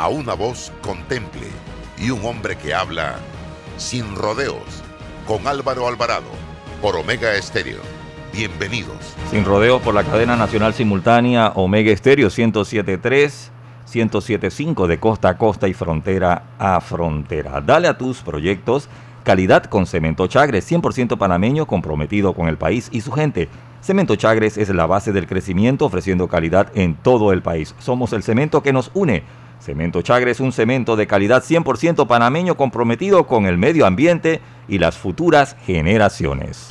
a una voz contemple y un hombre que habla sin rodeos con Álvaro Alvarado por Omega Estéreo. Bienvenidos. Sin rodeos por la cadena nacional simultánea Omega Estéreo 1073, 1075 de costa a costa y frontera a frontera. Dale a tus proyectos calidad con Cemento Chagres, 100% panameño comprometido con el país y su gente. Cemento Chagres es la base del crecimiento ofreciendo calidad en todo el país. Somos el cemento que nos une. Cemento Chagres, un cemento de calidad 100% panameño comprometido con el medio ambiente y las futuras generaciones.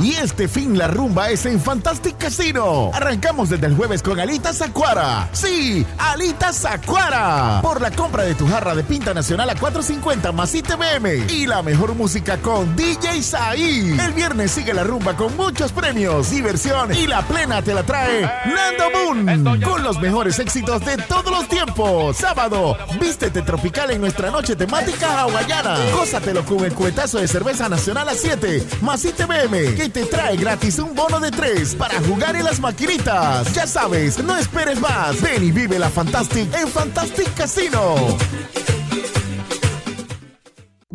Y este fin la rumba es en Fantastic Casino. Arrancamos desde el jueves con Alitas Acuara. Sí, Alitas Acuara. Por la compra de tu jarra de pinta nacional a 4.50 más ITBM. Y la mejor música con DJ Saí. El viernes sigue la rumba con muchos premios, diversión y la plena te la trae Nando Moon. Con los mejores éxitos de todos los tiempos. Sábado, vístete tropical en nuestra noche temática hawaiana. Gózatelo con el cuetazo de cerveza nacional a 7 más ITBM te trae gratis un bono de 3 para jugar en las maquinitas. Ya sabes, no esperes más. Ven y vive la Fantastic en Fantastic Casino.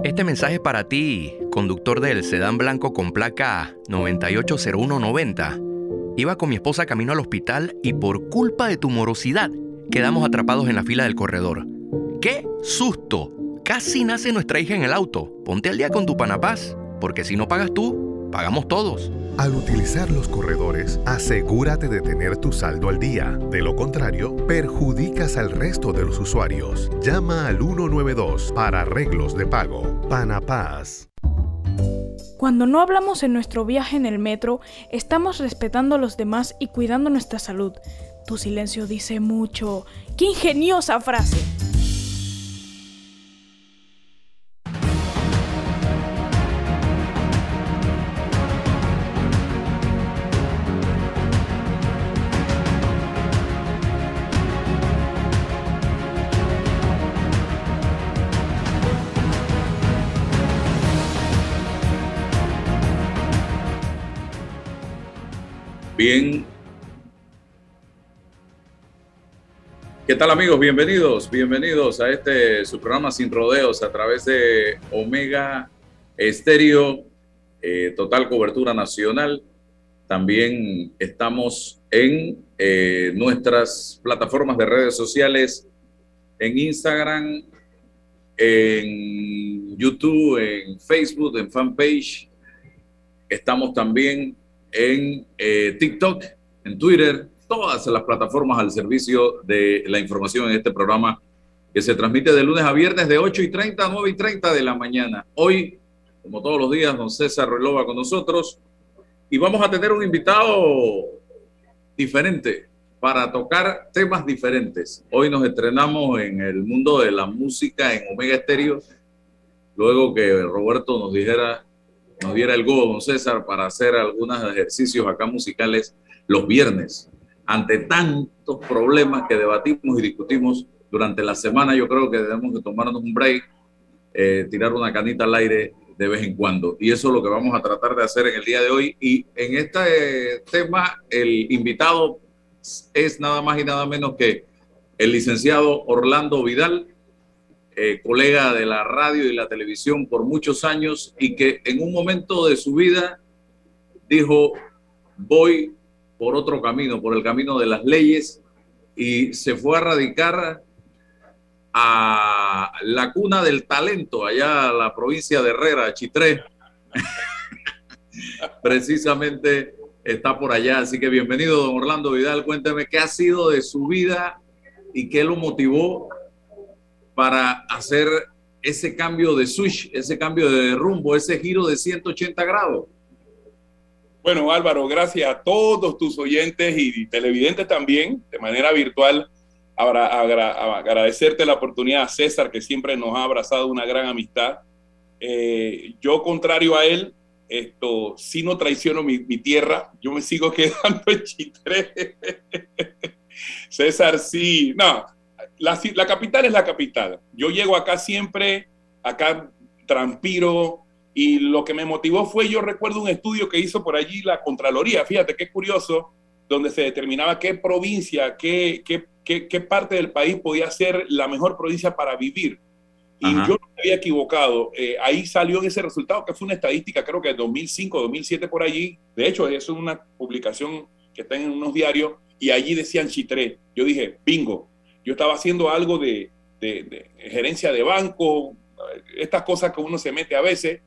Este mensaje es para ti, conductor del sedán blanco con placa 980190. Iba con mi esposa camino al hospital y por culpa de tu morosidad quedamos atrapados en la fila del corredor. ¡Qué susto! Casi nace nuestra hija en el auto. Ponte al día con tu panapaz, porque si no pagas tú, pagamos todos. Al utilizar los corredores, asegúrate de tener tu saldo al día. De lo contrario, perjudicas al resto de los usuarios. Llama al 192 para arreglos de pago. Panapaz. Cuando no hablamos en nuestro viaje en el metro, estamos respetando a los demás y cuidando nuestra salud. Tu silencio dice mucho. ¡Qué ingeniosa frase! Bien. ¿Qué tal amigos? Bienvenidos, bienvenidos a este su programa Sin Rodeos a través de Omega Estéreo, eh, total cobertura nacional. También estamos en eh, nuestras plataformas de redes sociales, en Instagram, en YouTube, en Facebook, en fanpage. Estamos también en eh, TikTok, en Twitter, todas las plataformas al servicio de la información en este programa que se transmite de lunes a viernes de 8 y 30 a 9 y 30 de la mañana. Hoy, como todos los días, don César Relova con nosotros y vamos a tener un invitado diferente para tocar temas diferentes. Hoy nos estrenamos en el mundo de la música en Omega Estéreo, luego que Roberto nos dijera nos diera el go, don César, para hacer algunos ejercicios acá musicales los viernes. Ante tantos problemas que debatimos y discutimos durante la semana, yo creo que debemos de tomarnos un break, eh, tirar una canita al aire de vez en cuando. Y eso es lo que vamos a tratar de hacer en el día de hoy. Y en este tema, el invitado es nada más y nada menos que el licenciado Orlando Vidal, eh, colega de la radio y la televisión por muchos años y que en un momento de su vida dijo, voy por otro camino, por el camino de las leyes, y se fue a radicar a la cuna del talento, allá a la provincia de Herrera, Chitré. Precisamente está por allá, así que bienvenido, don Orlando Vidal. Cuénteme qué ha sido de su vida y qué lo motivó para hacer ese cambio de switch, ese cambio de rumbo, ese giro de 180 grados? Bueno, Álvaro, gracias a todos tus oyentes y televidentes también, de manera virtual, agradecerte la oportunidad a César, que siempre nos ha abrazado una gran amistad. Eh, yo, contrario a él, esto sí no traiciono mi, tierra, yo me sigo quedando en Chitré. César, sí, no, la, la, capital es la capital. Yo llego acá siempre, acá transpiro, y lo que me motivó fue, yo recuerdo un estudio que hizo por allí la Contraloría, fíjate qué curioso, donde se determinaba qué provincia, qué, qué, qué, parte del país podía ser la mejor provincia para vivir. Y yo no me había equivocado. Eh, ahí salió ese resultado, que fue una estadística, creo que de 2005, 2007 por allí. De hecho, es una publicación que está en unos diarios y allí decían Chitré. Yo dije, bingo. Yo estaba haciendo algo de, gerencia de banco, estas cosas que uno se mete a veces.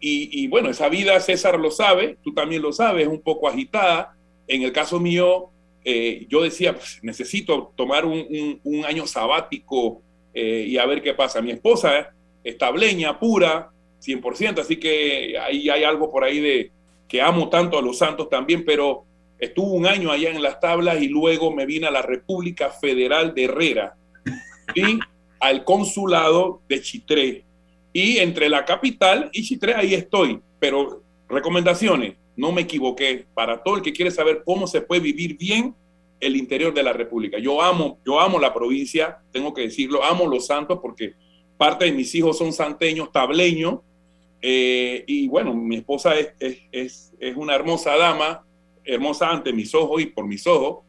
Y, bueno, esa vida César lo sabe, tú también lo sabes, es un poco agitada. En el caso mío, eh, yo decía, pues, necesito tomar un, un año sabático eh, y a ver qué pasa. Mi esposa es tableña, pura, 100%, así que ahí hay algo por ahí de que amo tanto a los santos también, pero estuve un año allá en las tablas y luego me vine a la República Federal de Herrera y al consulado de Chitré. Y entre la capital y Chitré ahí estoy, pero recomendaciones, no me equivoqué, para todo el que quiere saber cómo se puede vivir bien el interior de la República. Yo amo, yo amo la provincia, tengo que decirlo, amo los santos porque parte de mis hijos son santeños, tableños, eh, y bueno, mi esposa es, es, es, una hermosa dama, hermosa ante mis ojos y por mis ojos,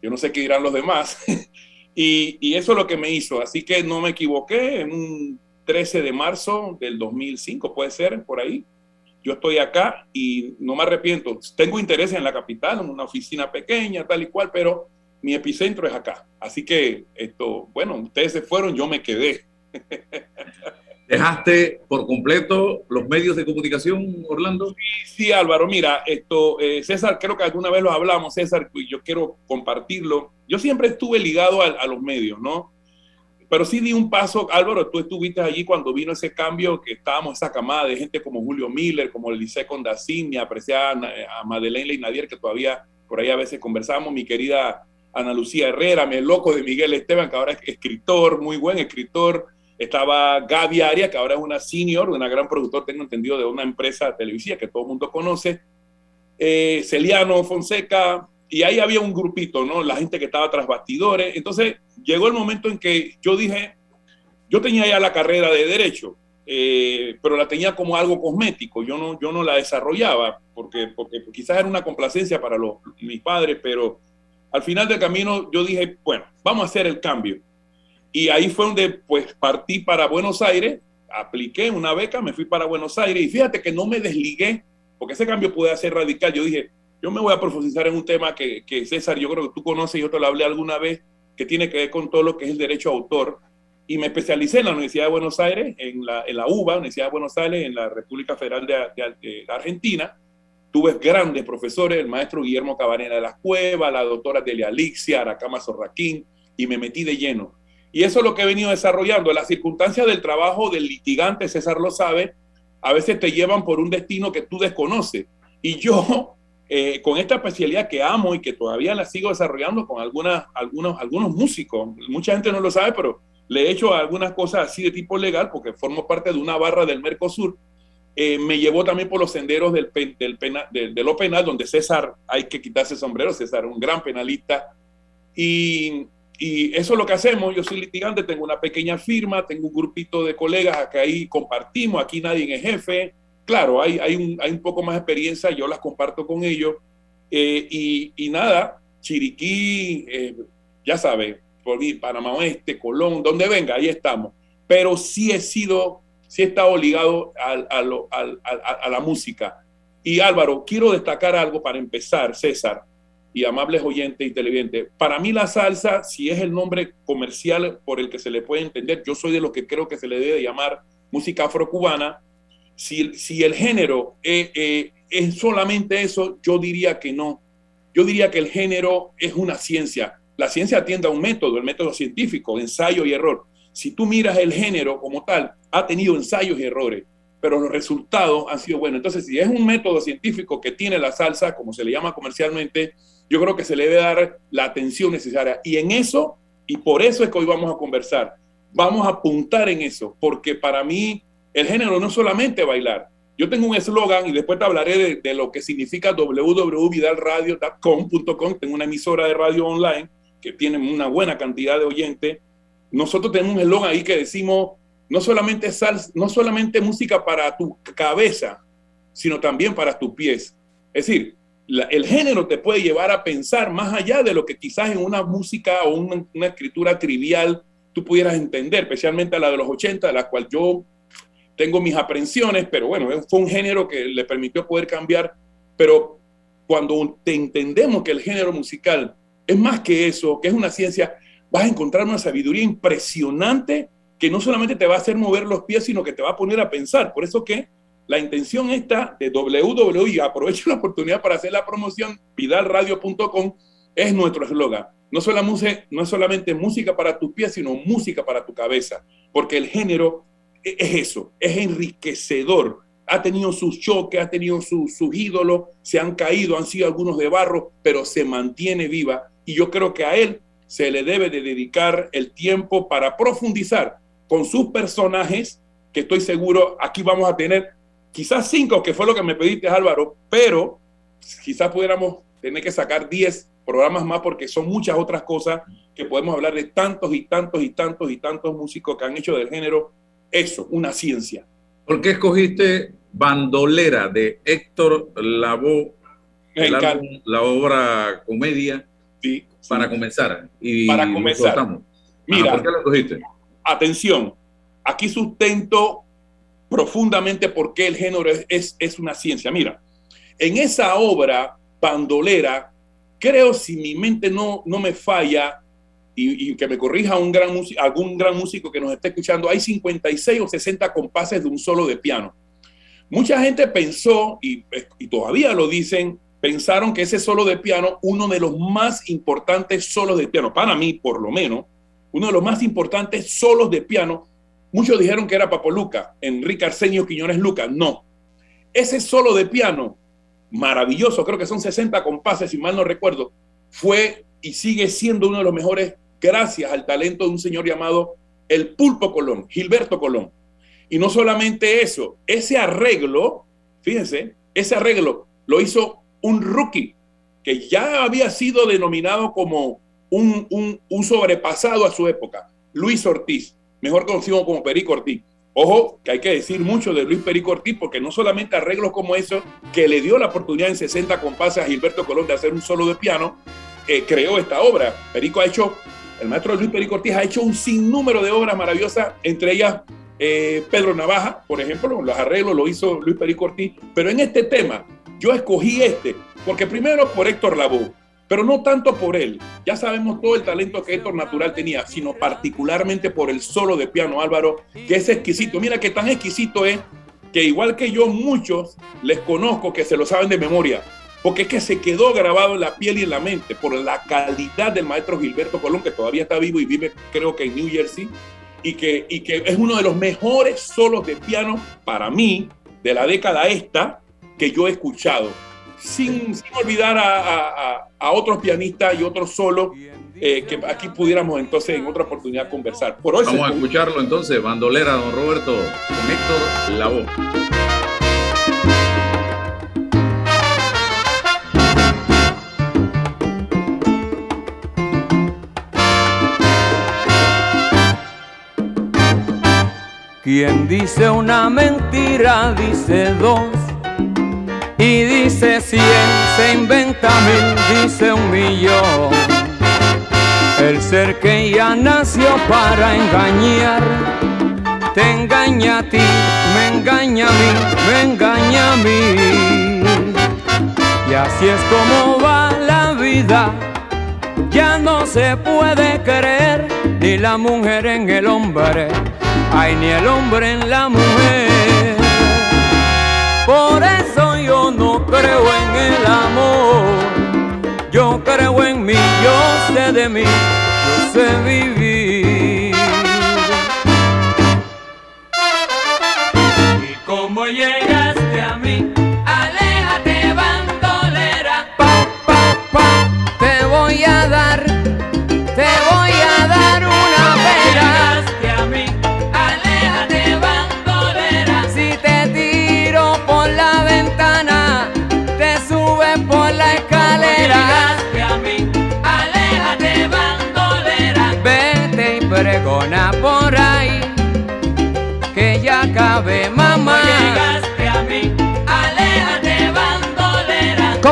yo no sé qué dirán los demás, y, eso es lo que me hizo, así que no me equivoqué, en un 13 de marzo del 2005, puede ser, por ahí, yo estoy acá y no me arrepiento. Tengo interés en la capital, en una oficina pequeña, tal y cual, pero mi epicentro es acá. Así que esto, bueno, ustedes se fueron, yo me quedé. ¿Dejaste por completo los medios de comunicación, Orlando? Sí, sí Álvaro, mira, esto, eh, César, creo que alguna vez lo hablamos, César, y yo quiero compartirlo. Yo siempre estuve ligado a los medios, ¿no? Pero sí di un paso, Álvaro, tú estuviste allí cuando vino ese cambio, que estábamos esa camada de gente como Julio Miller, como Eliseo Condacín, mi apreciada a Madeleine Leinadier, que todavía por ahí a veces conversamos, mi querida Ana Lucía Herrera, mi loco de Miguel Esteban, que ahora es escritor, muy buen escritor. Estaba Gaby Aria, que ahora es una senior, una gran productora, tengo entendido, de una empresa televisiva que todo el mundo conoce. Eh, Celiano Fonseca, y ahí había un grupito, ¿no? La gente que estaba tras bastidores. Entonces llegó el momento en que yo dije, yo tenía ya la carrera de derecho, eh, pero la tenía como algo cosmético, yo no, yo no la desarrollaba, porque, porque quizás era una complacencia para los, mis padres, pero al final del camino yo dije, bueno, vamos a hacer el cambio. Y ahí fue donde pues partí para Buenos Aires, apliqué una beca, me fui para Buenos Aires y fíjate que no me desligué, porque ese cambio puede ser radical. Yo dije, yo me voy a profundizar en un tema que, que, César, yo creo que tú conoces, yo te lo hablé alguna vez, que tiene que ver con todo lo que es el derecho a autor. Y me especialicé en la Universidad de Buenos Aires, en la, en la UBA, Universidad de Buenos Aires, en la República Federal de, de, Argentina. Tuve grandes profesores, el maestro Guillermo Cabanera de las Cuevas, la doctora Delia Alixia, Aracama Sorraquín, y me metí de lleno. Y eso es lo que he venido desarrollando. Las circunstancias del trabajo del litigante, César lo sabe, a veces te llevan por un destino que tú desconoces. Y yo eh, con esta especialidad que amo y que todavía la sigo desarrollando con algunas, algunos, algunos músicos. Mucha gente no lo sabe, pero le he hecho algunas cosas así de tipo legal porque formo parte de una barra del Mercosur. Eh, me llevó también por los senderos del, del, pena, de, lo penal, donde César, hay que quitarse el sombrero, César, un gran penalista. Y, y eso es lo que hacemos. Yo soy litigante, tengo una pequeña firma, tengo un grupito de colegas que ahí compartimos, aquí nadie es jefe, claro, hay, hay, un, hay un poco más de experiencia, yo las comparto con ellos. Eh, y, y, nada, Chiriquí, eh, ya sabe, por Panamá Oeste, Colón, donde venga, ahí estamos. Pero sí he sido, sí he estado ligado a, a, a, la música. Y Álvaro, quiero destacar algo para empezar, César, y amables oyentes y televidentes. Para mí la salsa, si es el nombre comercial por el que se le puede entender, yo soy de los que creo que se le debe llamar música afrocubana, si, el género eh, eh, es solamente eso, yo diría que no. Yo diría que el género es una ciencia. La ciencia atiende a un método, el método científico, ensayo y error. Si tú miras el género como tal, ha tenido ensayos y errores, pero los resultados han sido buenos. Entonces, si es un método científico que tiene la salsa, como se le llama comercialmente, yo creo que se le debe dar la atención necesaria. Y en eso Y por eso es que hoy vamos a conversar. Vamos a apuntar en eso, porque para mí el género no es solamente bailar. Yo tengo un eslogan y después te hablaré de, de lo que significa www.vidalradio.com.com. Tengo una emisora de radio online que tiene una buena cantidad de oyentes. Nosotros tenemos un eslogan ahí que decimos no solamente, sal, no solamente música para tu cabeza, sino también para tus pies. Es decir, el género te puede llevar a pensar más allá de lo que quizás en una música o una, escritura trivial tú pudieras entender, especialmente la de los 80, de la cual yo tengo mis aprensiones, pero bueno, fue un género que le permitió poder cambiar, pero cuando te entendemos que el género musical es más que eso, que es una ciencia, vas a encontrar una sabiduría impresionante que no solamente te va a hacer mover los pies, sino que te va a poner a pensar. Por eso que la intención esta de www, y aprovecho la oportunidad para hacer la promoción, vidalradio.com, es nuestro eslogan. No, no es solamente música para tus pies, sino música para tu cabeza, porque el género es eso, es enriquecedor. Ha tenido sus choques, ha tenido sus ídolos, se han caído, han sido algunos de barro, pero se mantiene viva. Y yo creo que a él se le debe de dedicar el tiempo para profundizar con sus personajes, que estoy seguro aquí vamos a tener quizás cinco, que fue lo que me pediste Álvaro, pero quizás pudiéramos tener que sacar diez programas más porque son muchas otras cosas que podemos hablar de tantos y tantos y tantos y tantos músicos que han hecho del género eso, una ciencia. ¿Por qué escogiste Bandolera de Héctor Lavoe, la obra comedia, sí, para comenzar? Y para comenzar. Mira, ¿por qué lo escogiste? Atención, aquí sustento profundamente por qué el género es, es, una ciencia. Mira, en esa obra bandolera, creo si mi mente no, no me falla, y, que me corrija un gran algún gran músico que nos esté escuchando, hay 56 o 60 compases de un solo de piano. Mucha gente pensó, y, y todavía lo dicen, pensaron que ese solo de piano, uno de los más importantes solos de piano, para mí por lo menos, uno de los más importantes solos de piano, muchos dijeron que era Papo Luca, Enrique Arsenio Quiñones Luca, no. Ese solo de piano, maravilloso, creo que son 60 compases, si mal no recuerdo, fue y sigue siendo uno de los mejores gracias al talento de un señor llamado el Pulpo Colón, Gilberto Colón. Y no solamente eso, ese arreglo, fíjense, ese arreglo lo hizo un rookie que ya había sido denominado como un, un, sobrepasado a su época, Luis Ortiz, mejor conocido como Perico Ortiz. Ojo, que hay que decir mucho de Luis Perico Ortiz, porque no solamente arreglos como eso, que le dio la oportunidad en 60 compases a Gilberto Colón de hacer un solo de piano, eh, creó esta obra. Perico ha hecho el maestro Luis Perico Ortiz ha hecho un sinnúmero de obras maravillosas, entre ellas eh, Pedro Navaja, por ejemplo, los arreglos lo hizo Luis Perico Ortiz, pero en este tema yo escogí este, porque primero por Héctor Lavoe, pero no tanto por él, ya sabemos todo el talento que Héctor Natural tenía, sino particularmente por el solo de piano Álvaro, que es exquisito. Mira qué tan exquisito es que igual que yo muchos les conozco que se lo saben de memoria, porque es que se quedó grabado en la piel y en la mente por la calidad del maestro Gilberto Colón, que todavía está vivo y vive creo que en New Jersey, y que, y que es uno de los mejores solos de piano para mí de la década esta que yo he escuchado, sin, sin olvidar a, a, a, otros pianistas y otros solos eh, que aquí pudiéramos entonces en otra oportunidad conversar. Por hoy Vamos a escucharlo entonces, bandolera, don Roberto, con Héctor Lavoe. Quien dice una mentira dice dos y dice cien, se inventa mil, dice un millón. El ser que ya nació para engañar, te engaña a ti, me engaña a mí, me engaña a mí. Y así es como va la vida, ya no se puede creer ni la mujer en el hombre Ay, ni el hombre en la mujer. Por eso yo no creo en el amor. Yo creo en mí, yo sé de mí, yo sé vivir. Y como llegaste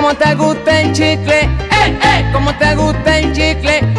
Como te gusta el chicle, eh, eh, como te gusta el chicle.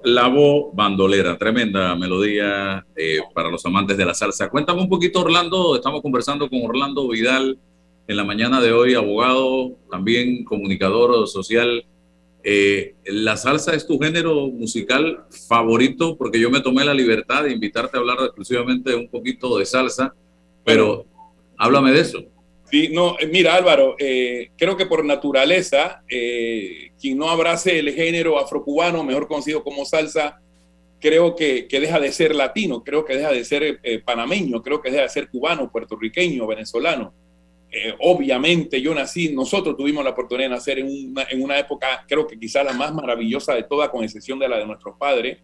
Héctor Lavoe Bandolera, tremenda melodía eh, para los amantes de la salsa. Cuéntame un poquito, Orlando. Estamos conversando con Orlando Vidal en la mañana de hoy, abogado, también comunicador social. Eh, ¿La salsa es tu género musical favorito? Porque yo me tomé la libertad de invitarte a hablar exclusivamente un poquito de salsa, pero háblame de eso. Sí, no, eh, mira Álvaro, eh, creo que por naturaleza, eh, quien no abrace el género afrocubano, mejor conocido como salsa, creo que, que deja de ser latino, creo que deja de ser panameño, creo que deja de ser cubano, puertorriqueño, venezolano. Obviamente yo nací, nosotros tuvimos la oportunidad de nacer en una, en una época, creo que quizá la más maravillosa de toda, con excepción de la de nuestros padres,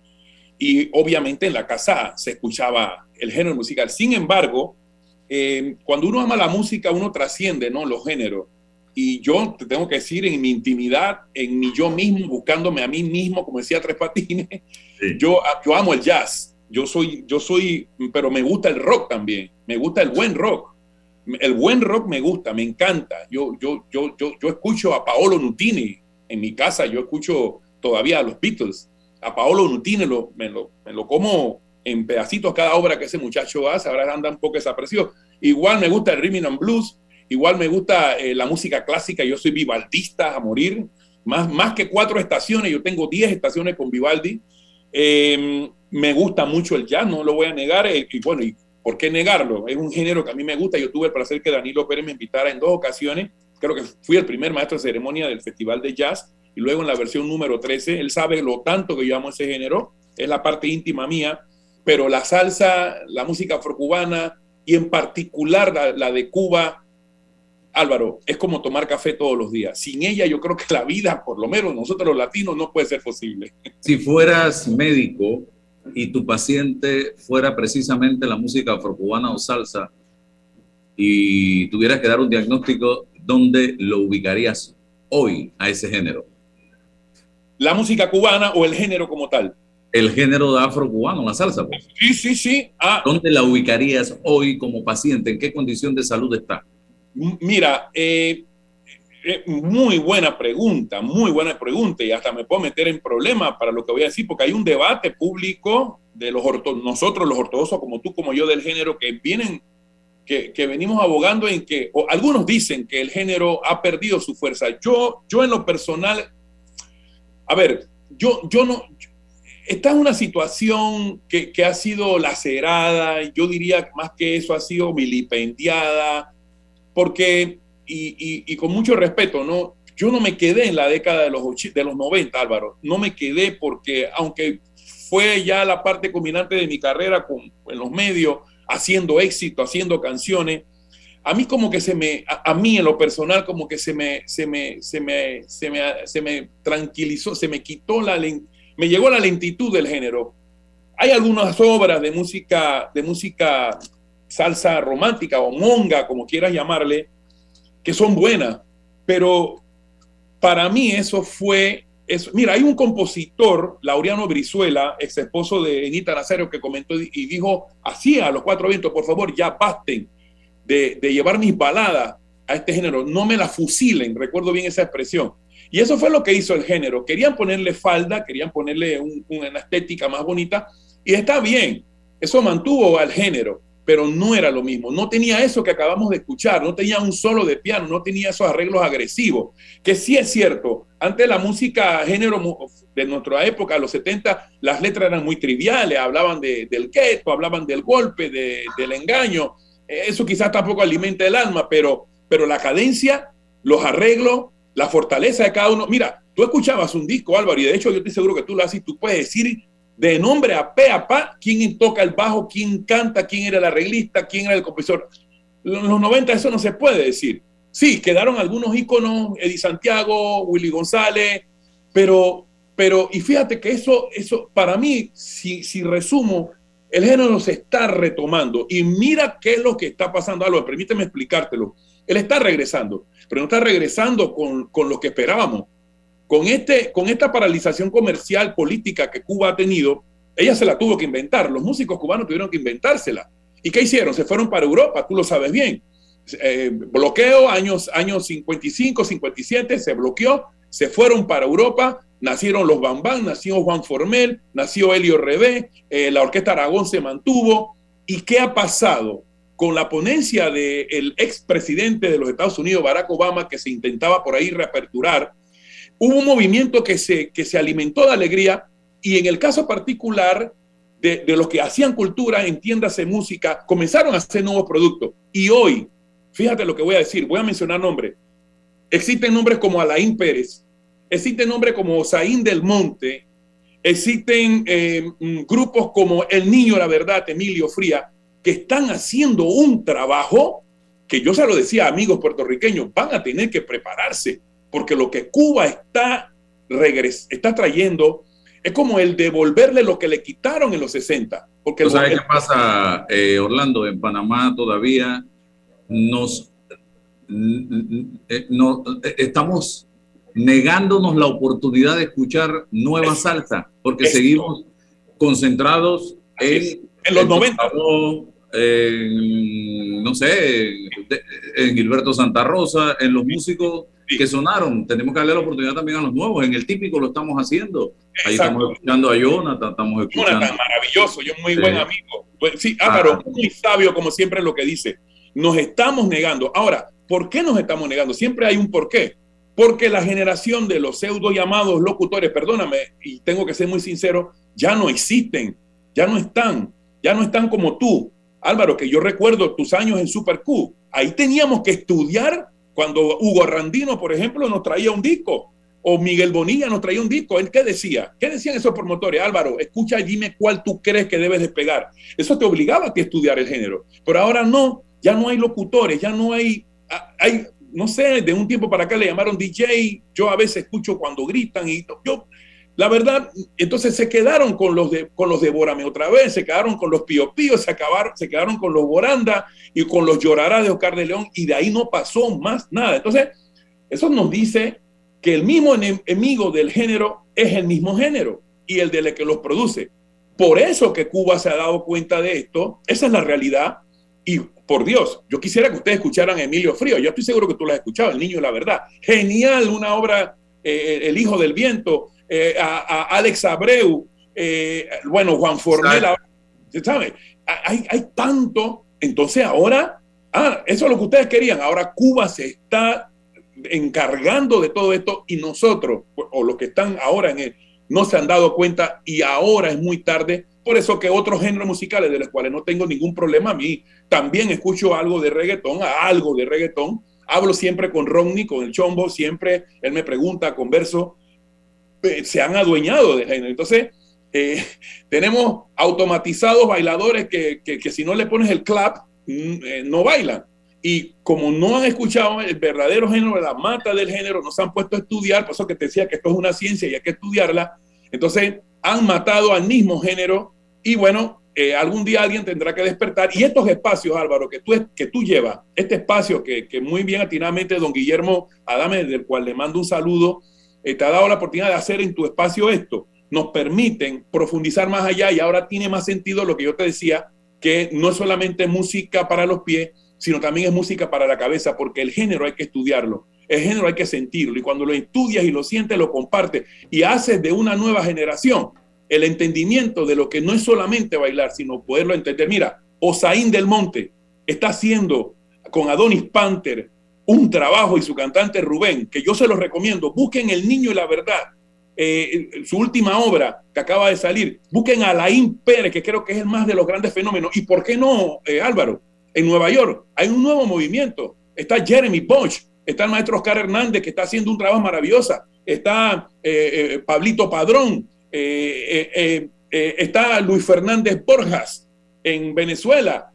y obviamente en la casa se escuchaba el género musical. Sin embargo, eh, cuando uno ama la música, uno trasciende ¿no? los géneros. Y yo te tengo que decir, en mi intimidad, en mi yo mismo, buscándome a mí mismo, como decía Tres Patines, yo, yo amo el jazz. Yo soy, yo soy, pero me gusta el rock también. Me gusta el buen rock. El buen rock me gusta, me encanta. Yo, yo, yo, yo, yo escucho a Paolo Nutini en mi casa. Yo escucho todavía a los Beatles. A Paolo Nutini lo, me, lo, me lo como en pedacitos cada obra que ese muchacho hace, ahora anda un poco desaparecido. Igual me gusta el rhythm and blues, igual me gusta eh, la música clásica, yo soy vivaldista a morir, más, más que cuatro estaciones, yo tengo diez estaciones con Vivaldi. Eh, me gusta mucho el jazz, no lo voy a negar, eh, y bueno, ¿y por qué negarlo? Es un género que a mí me gusta, yo tuve el placer que Danilo Pérez me invitara en dos ocasiones, creo que fui el primer maestro de ceremonia del Festival de Jazz, y luego en la versión número 13, él sabe lo tanto que yo amo ese género, es la parte íntima mía, pero la salsa, la música afrocubana y en particular la, la, de Cuba, Álvaro, es como tomar café todos los días. Sin ella yo creo que la vida, por lo menos nosotros los latinos, no puede ser posible. Si fueras médico y tu paciente fuera precisamente la música afrocubana o salsa y tuvieras que dar un diagnóstico, ¿dónde lo ubicarías hoy a ese género? ¿La música cubana o el género como tal? El género de afro-cubano, la salsa. Pues. Sí, sí, sí. Ah, ¿Dónde la ubicarías hoy como paciente? ¿En qué condición de salud está? Mira, eh, eh, muy buena pregunta, muy buena pregunta y hasta me puedo meter en problemas para lo que voy a decir, porque hay un debate público de los nosotros los ortodoxos, como tú, como yo, del género, que vienen que, que venimos abogando en que, o algunos dicen que el género ha perdido su fuerza. Yo, yo en lo personal, a ver, yo, yo no, está en una situación que, que ha sido lacerada, yo diría más que eso ha sido vilipendiada, porque, y, y- con mucho respeto, ¿no? Yo no me quedé en la década de los, de los 90, Álvaro, no me quedé porque, aunque fue ya la parte culminante de mi carrera con, en los medios, haciendo éxito, haciendo canciones, a mí como que se me, a, mí en lo personal como que se me, se me, se me, se me, se me tranquilizó, se me quitó la, me llegó la lentitud del género. Hay algunas obras de música, de música salsa romántica o monga, como quieras llamarle, que son buenas, pero para mí eso fue, eso. mira, hay un compositor, Laureano Brizuela, ex esposo de Enita Nazario, que comentó y dijo así a los cuatro vientos, por favor, ya basten de, de llevar mis baladas a este género, no me la fusilen, recuerdo bien esa expresión. Y eso fue lo que hizo el género. Querían ponerle falda, querían ponerle un- una estética más bonita, y está bien, eso mantuvo al género, pero no era lo mismo. No tenía eso que acabamos de escuchar, no tenía un solo de piano, no tenía esos arreglos agresivos, que sí es cierto. Antes la música género de nuestra época, los 70, las letras eran muy triviales, hablaban de- del gueto, hablaban del golpe, de- del engaño. Eso quizás tampoco alimenta el alma, pero, pero la cadencia, los arreglos, la fortaleza de cada uno. Mira, tú escuchabas un disco, Álvaro, y de hecho yo estoy seguro que tú lo haces, tú puedes decir de nombre a pe a pa quién toca el bajo, quién canta, quién era el arreglista, quién era el compositor. Los 90 eso no se puede decir. Sí, quedaron algunos íconos, Eddie Santiago, Willy González, pero, pero, y fíjate que eso, eso para mí, si, si resumo, el género se está retomando. Y mira qué es lo que está pasando, Álvaro, permíteme explicártelo. Él está regresando, pero no está regresando con, con lo que esperábamos. Con, este, con esta paralización comercial política que Cuba ha tenido, ella se la tuvo que inventar. Los músicos cubanos tuvieron que inventársela. ¿Y qué hicieron? Se fueron para Europa, tú lo sabes bien. Eh, bloqueo, años, años 55, 57, se bloqueó, se fueron para Europa, nacieron los Bambán, nació Juan Formel, nació Helio Rebé, eh, la Orquesta Aragón se mantuvo. ¿Y qué ha pasado? Con la ponencia del expresidente de los Estados Unidos, Barack Obama, que se intentaba por ahí reaperturar, hubo un movimiento que se, que se alimentó de alegría y en el caso particular de, de los que hacían cultura, entiéndase música, comenzaron a hacer nuevos productos. Y hoy, fíjate lo que voy a decir, voy a mencionar nombres. Existen nombres como Alain Pérez, existen nombres como Zain del Monte, existen eh, mm, grupos como El Niño La Verdad, Emilio Fría, que están haciendo un trabajo que yo se lo decía a amigos puertorriqueños, van a tener que prepararse, porque lo que Cuba está, regres está trayendo es como el devolverle lo que le quitaron en los 60. Porque ¿Tú el- sabes el- qué pasa, eh, Orlando? En Panamá todavía nos, eh, no- eh, estamos negándonos la oportunidad de escuchar nueva salsa, porque esto. seguimos concentrados en, En los en 90. Gustavo, en, no sé, en Gilberto Santa Rosa, en los músicos que sonaron. Tenemos que darle la oportunidad también a los nuevos. En el típico lo estamos haciendo. Ahí Exacto. estamos escuchando a Jonathan, estamos escuchando. Jonathan, maravilloso, yo muy Sí. buen amigo. Pues, sí, Álvaro, Ah. muy sabio como siempre lo que dice. Nos estamos negando. Ahora, ¿por qué nos estamos negando? Siempre hay un porqué. Porque la generación de los pseudo llamados locutores, perdóname, y tengo que ser muy sincero, ya no existen, ya no están, ya no están como tú. Álvaro, que yo recuerdo tus años en Super Q. Ahí teníamos que estudiar cuando Hugo Randino, por ejemplo, nos traía un disco o Miguel Bonilla nos traía un disco, ¿él qué decía? ¿Qué decían esos promotores? Álvaro, escucha y dime cuál tú crees que debes despegar. Eso te obligaba a ti a estudiar el género. Pero ahora no, ya no hay locutores, ya no hay, a- hay, no sé, de un tiempo para acá le llamaron DJ, yo a veces escucho cuando gritan y yo, la verdad, entonces se quedaron con los de, con los de Bórame otra vez, se quedaron con los Pío Pío, se acabaron, se quedaron con los Boranda y con los Llorará de Oscar de León y de ahí no pasó más nada. Entonces, eso nos dice que el mismo enemigo del género es el mismo género y el de que los produce. Por eso que Cuba se ha dado cuenta de esto, esa es la realidad. Y por Dios, yo quisiera que ustedes escucharan a Emilio Frío, yo estoy seguro que tú lo has escuchado, El Niño la Verdad. Genial, una obra, eh, El Hijo del Viento, eh, a, a Alex Abreu, eh, bueno, Juan Formel, Exacto. ¿sabes? Hay, hay tanto, entonces ahora Ah, eso es lo que ustedes querían. Ahora Cuba se está encargando de todo esto y nosotros, o los que están ahora en él, no se han dado cuenta y ahora es muy tarde. Por eso que otros géneros musicales de los cuales no tengo ningún problema a mí, también escucho algo de reggaetón, algo de reggaetón. Hablo siempre con Ronnie, con el Chombo, siempre él me pregunta, converso. Se han adueñado del género. Entonces, eh, tenemos automatizados bailadores que, que- que si no le pones el clap, mm, eh, no bailan. Y como no han escuchado el verdadero género, la mata del género, no se han puesto a estudiar, por eso que te decía que esto es una ciencia y hay que estudiarla, entonces han matado al mismo género y bueno, eh, algún día alguien tendrá que despertar. Y estos espacios, Álvaro, que tú, que tú llevas, este espacio que, que muy bien atinadamente don Guillermo Adame, del cual le mando un saludo, eh, te ha dado la oportunidad de hacer en tu espacio esto, nos permiten profundizar más allá y ahora tiene más sentido lo que yo te decía, que no es solamente música para los pies, sino también es música para la cabeza, porque el género hay que estudiarlo, el género hay que sentirlo, y cuando lo estudias y lo sientes, lo compartes y haces de una nueva generación el entendimiento de lo que no es solamente bailar, sino poderlo entender. Mira, Osaín del Monte está haciendo con Adonis Panther un trabajo y su cantante Rubén, que yo se los recomiendo. Busquen El Niño y la Verdad, eh, su última obra que acaba de salir. Busquen a Alain Pérez, que creo que es el más de los grandes fenómenos. ¿Y por qué no, eh, Álvaro? En Nueva York hay un nuevo movimiento. Está Jeremy Bosch, está el maestro Oscar Hernández, que está haciendo un trabajo maravilloso. Está eh, Pablito Padrón, está Luis Fernández Borjas en Venezuela.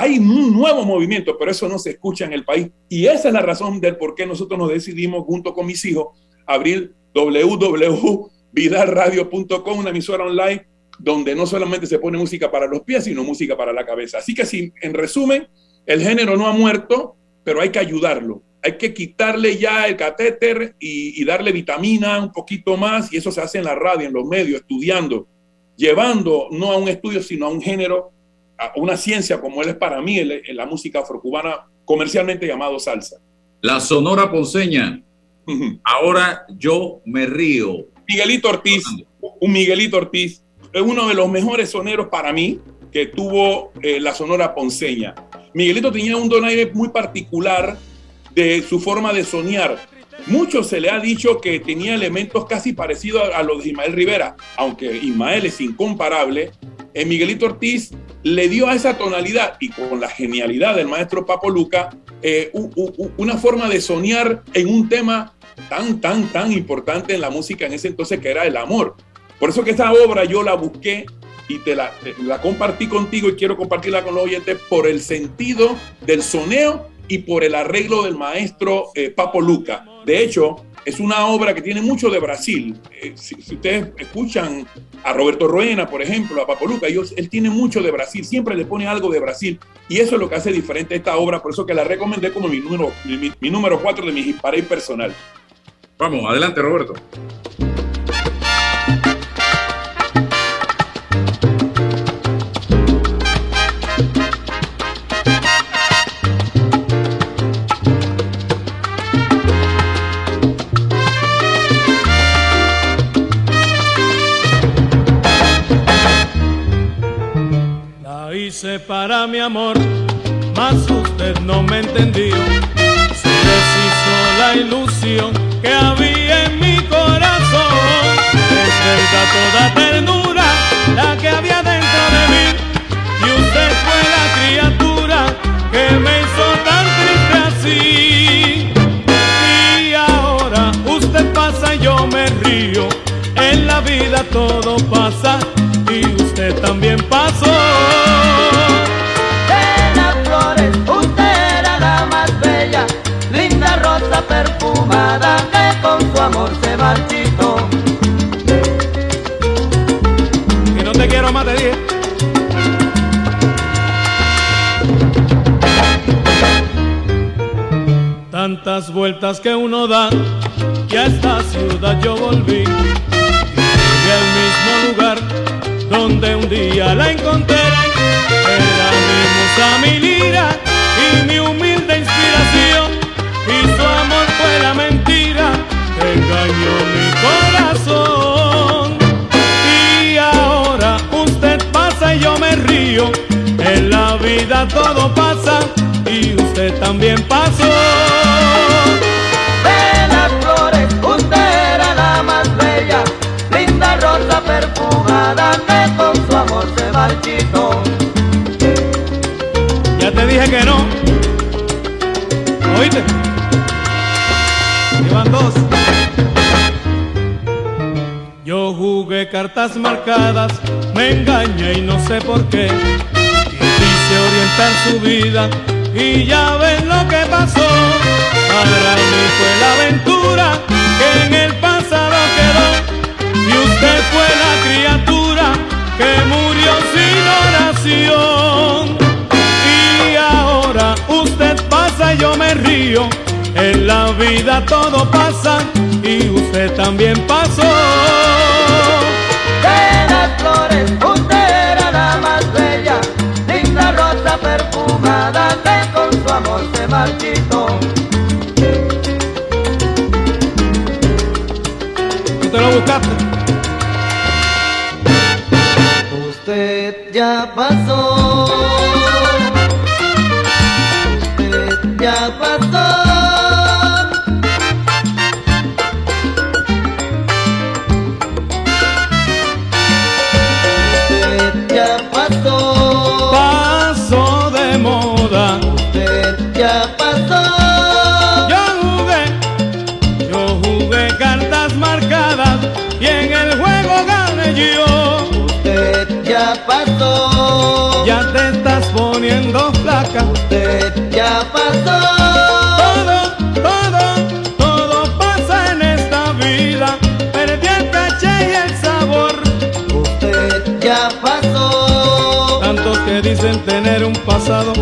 Hay un nuevo movimiento, pero eso no se escucha en el país. Y esa es la razón del por qué nosotros nos decidimos, junto con mis hijos, abrir www.vidalradio.com, una emisora online donde no solamente se pone música para los pies, sino música para la cabeza. Así que, si, en resumen, el género no ha muerto, pero hay que ayudarlo. Hay que quitarle ya el catéter y, y darle vitamina un poquito más, y eso se hace en la radio, en los medios, estudiando, llevando no a un estudio, sino a un género, una ciencia como él es para mí, el- la música afrocubana comercialmente llamado salsa. La Sonora Ponceña. Ahora yo me río. Miguelito Ortiz, un Miguelito Ortiz, es uno de los mejores soneros para mí que tuvo eh, la Sonora Ponceña. Miguelito tenía un donaire muy particular de su forma de soñar. Mucho se le ha dicho que tenía elementos casi parecidos a, los de Ismael Rivera, aunque Ismael es incomparable. eh, Miguelito Ortiz le dio a esa tonalidad y con la genialidad del maestro Papo Luca eh, una forma de soñar en un tema tan, tan, tan importante en la música en ese entonces que era el amor. Por eso que esta obra yo la busqué y te la compartí contigo y quiero compartirla con los oyentes por el sentido del soneo y por el arreglo del maestro eh, Papo Luca. De hecho, es una obra que tiene mucho de Brasil. Eh, si, ustedes escuchan a Roberto Roena, por ejemplo, a Papo Luca, ellos- él tiene mucho de Brasil, siempre le pone algo de Brasil. Y eso es lo que hace diferente esta obra, por eso que la recomendé como mi número, mi, número 4 de mi parade personal. Vamos, adelante, Roberto. Hice para mi amor, mas usted no me entendió. Se deshizo la ilusión que había en mi corazón. Es verdad toda ternura la que había dentro de mí. Y usted fue la criatura que me hizo tan triste así. Y ahora usted pasa y yo me río. En la vida todo pasa vueltas que uno da y a esta ciudad yo volví. Y el mismo lugar donde un día la encontré era mi musa, mi lira y mi humilde inspiración. Y su amor fue la mentira que engañó mi corazón. Y ahora usted pasa y yo me río. En la vida todo pasa y usted también pasó. perfumada que con su amor se marchitó. Ya te dije que no. ¿Oíste? Llevan dos. Yo jugué cartas marcadas, me engañé y no sé por qué. Quise orientar su vida y ya ven vida todo pasa y usted también pasó. De las flores, usted era la más bella, linda rosa perfumada que con su amor se marchitó. ¿Tú te buscaste? Usted ya pasó. dicen tener un pasado.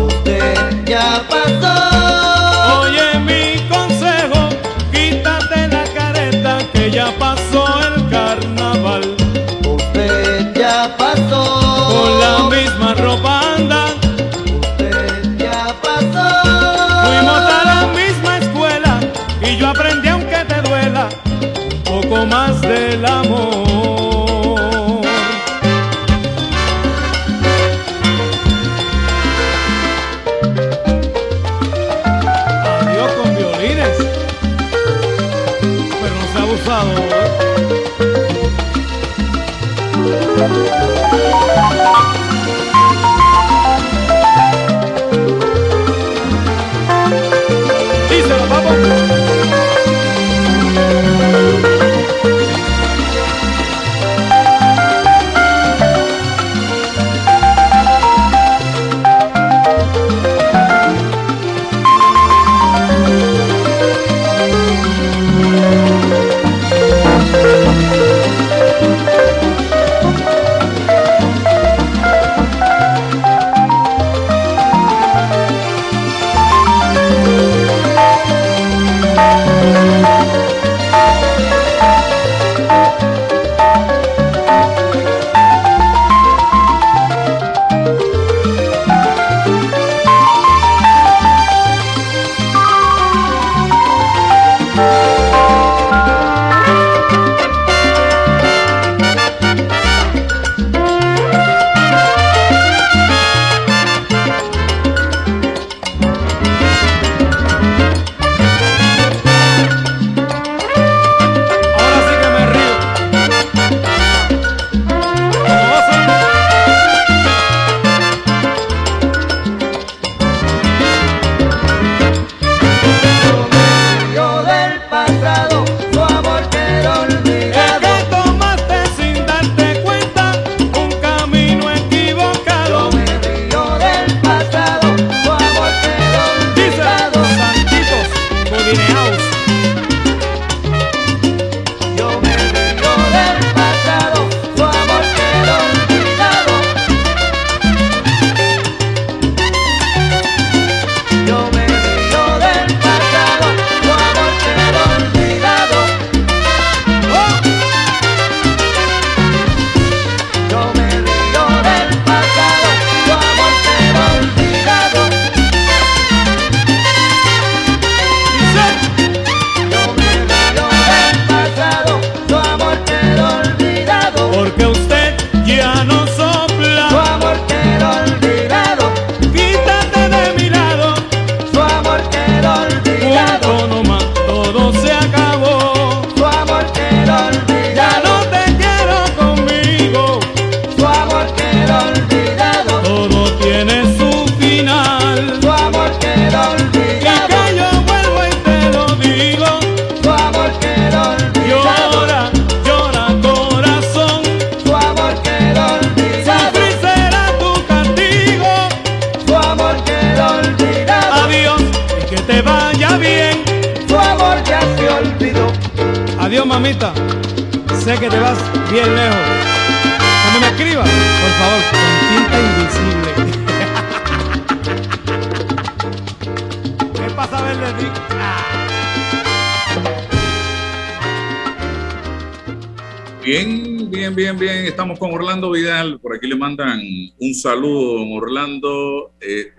Estamos con Orlando Vidal. Por aquí le mandan un saludo, don Orlando. Eh,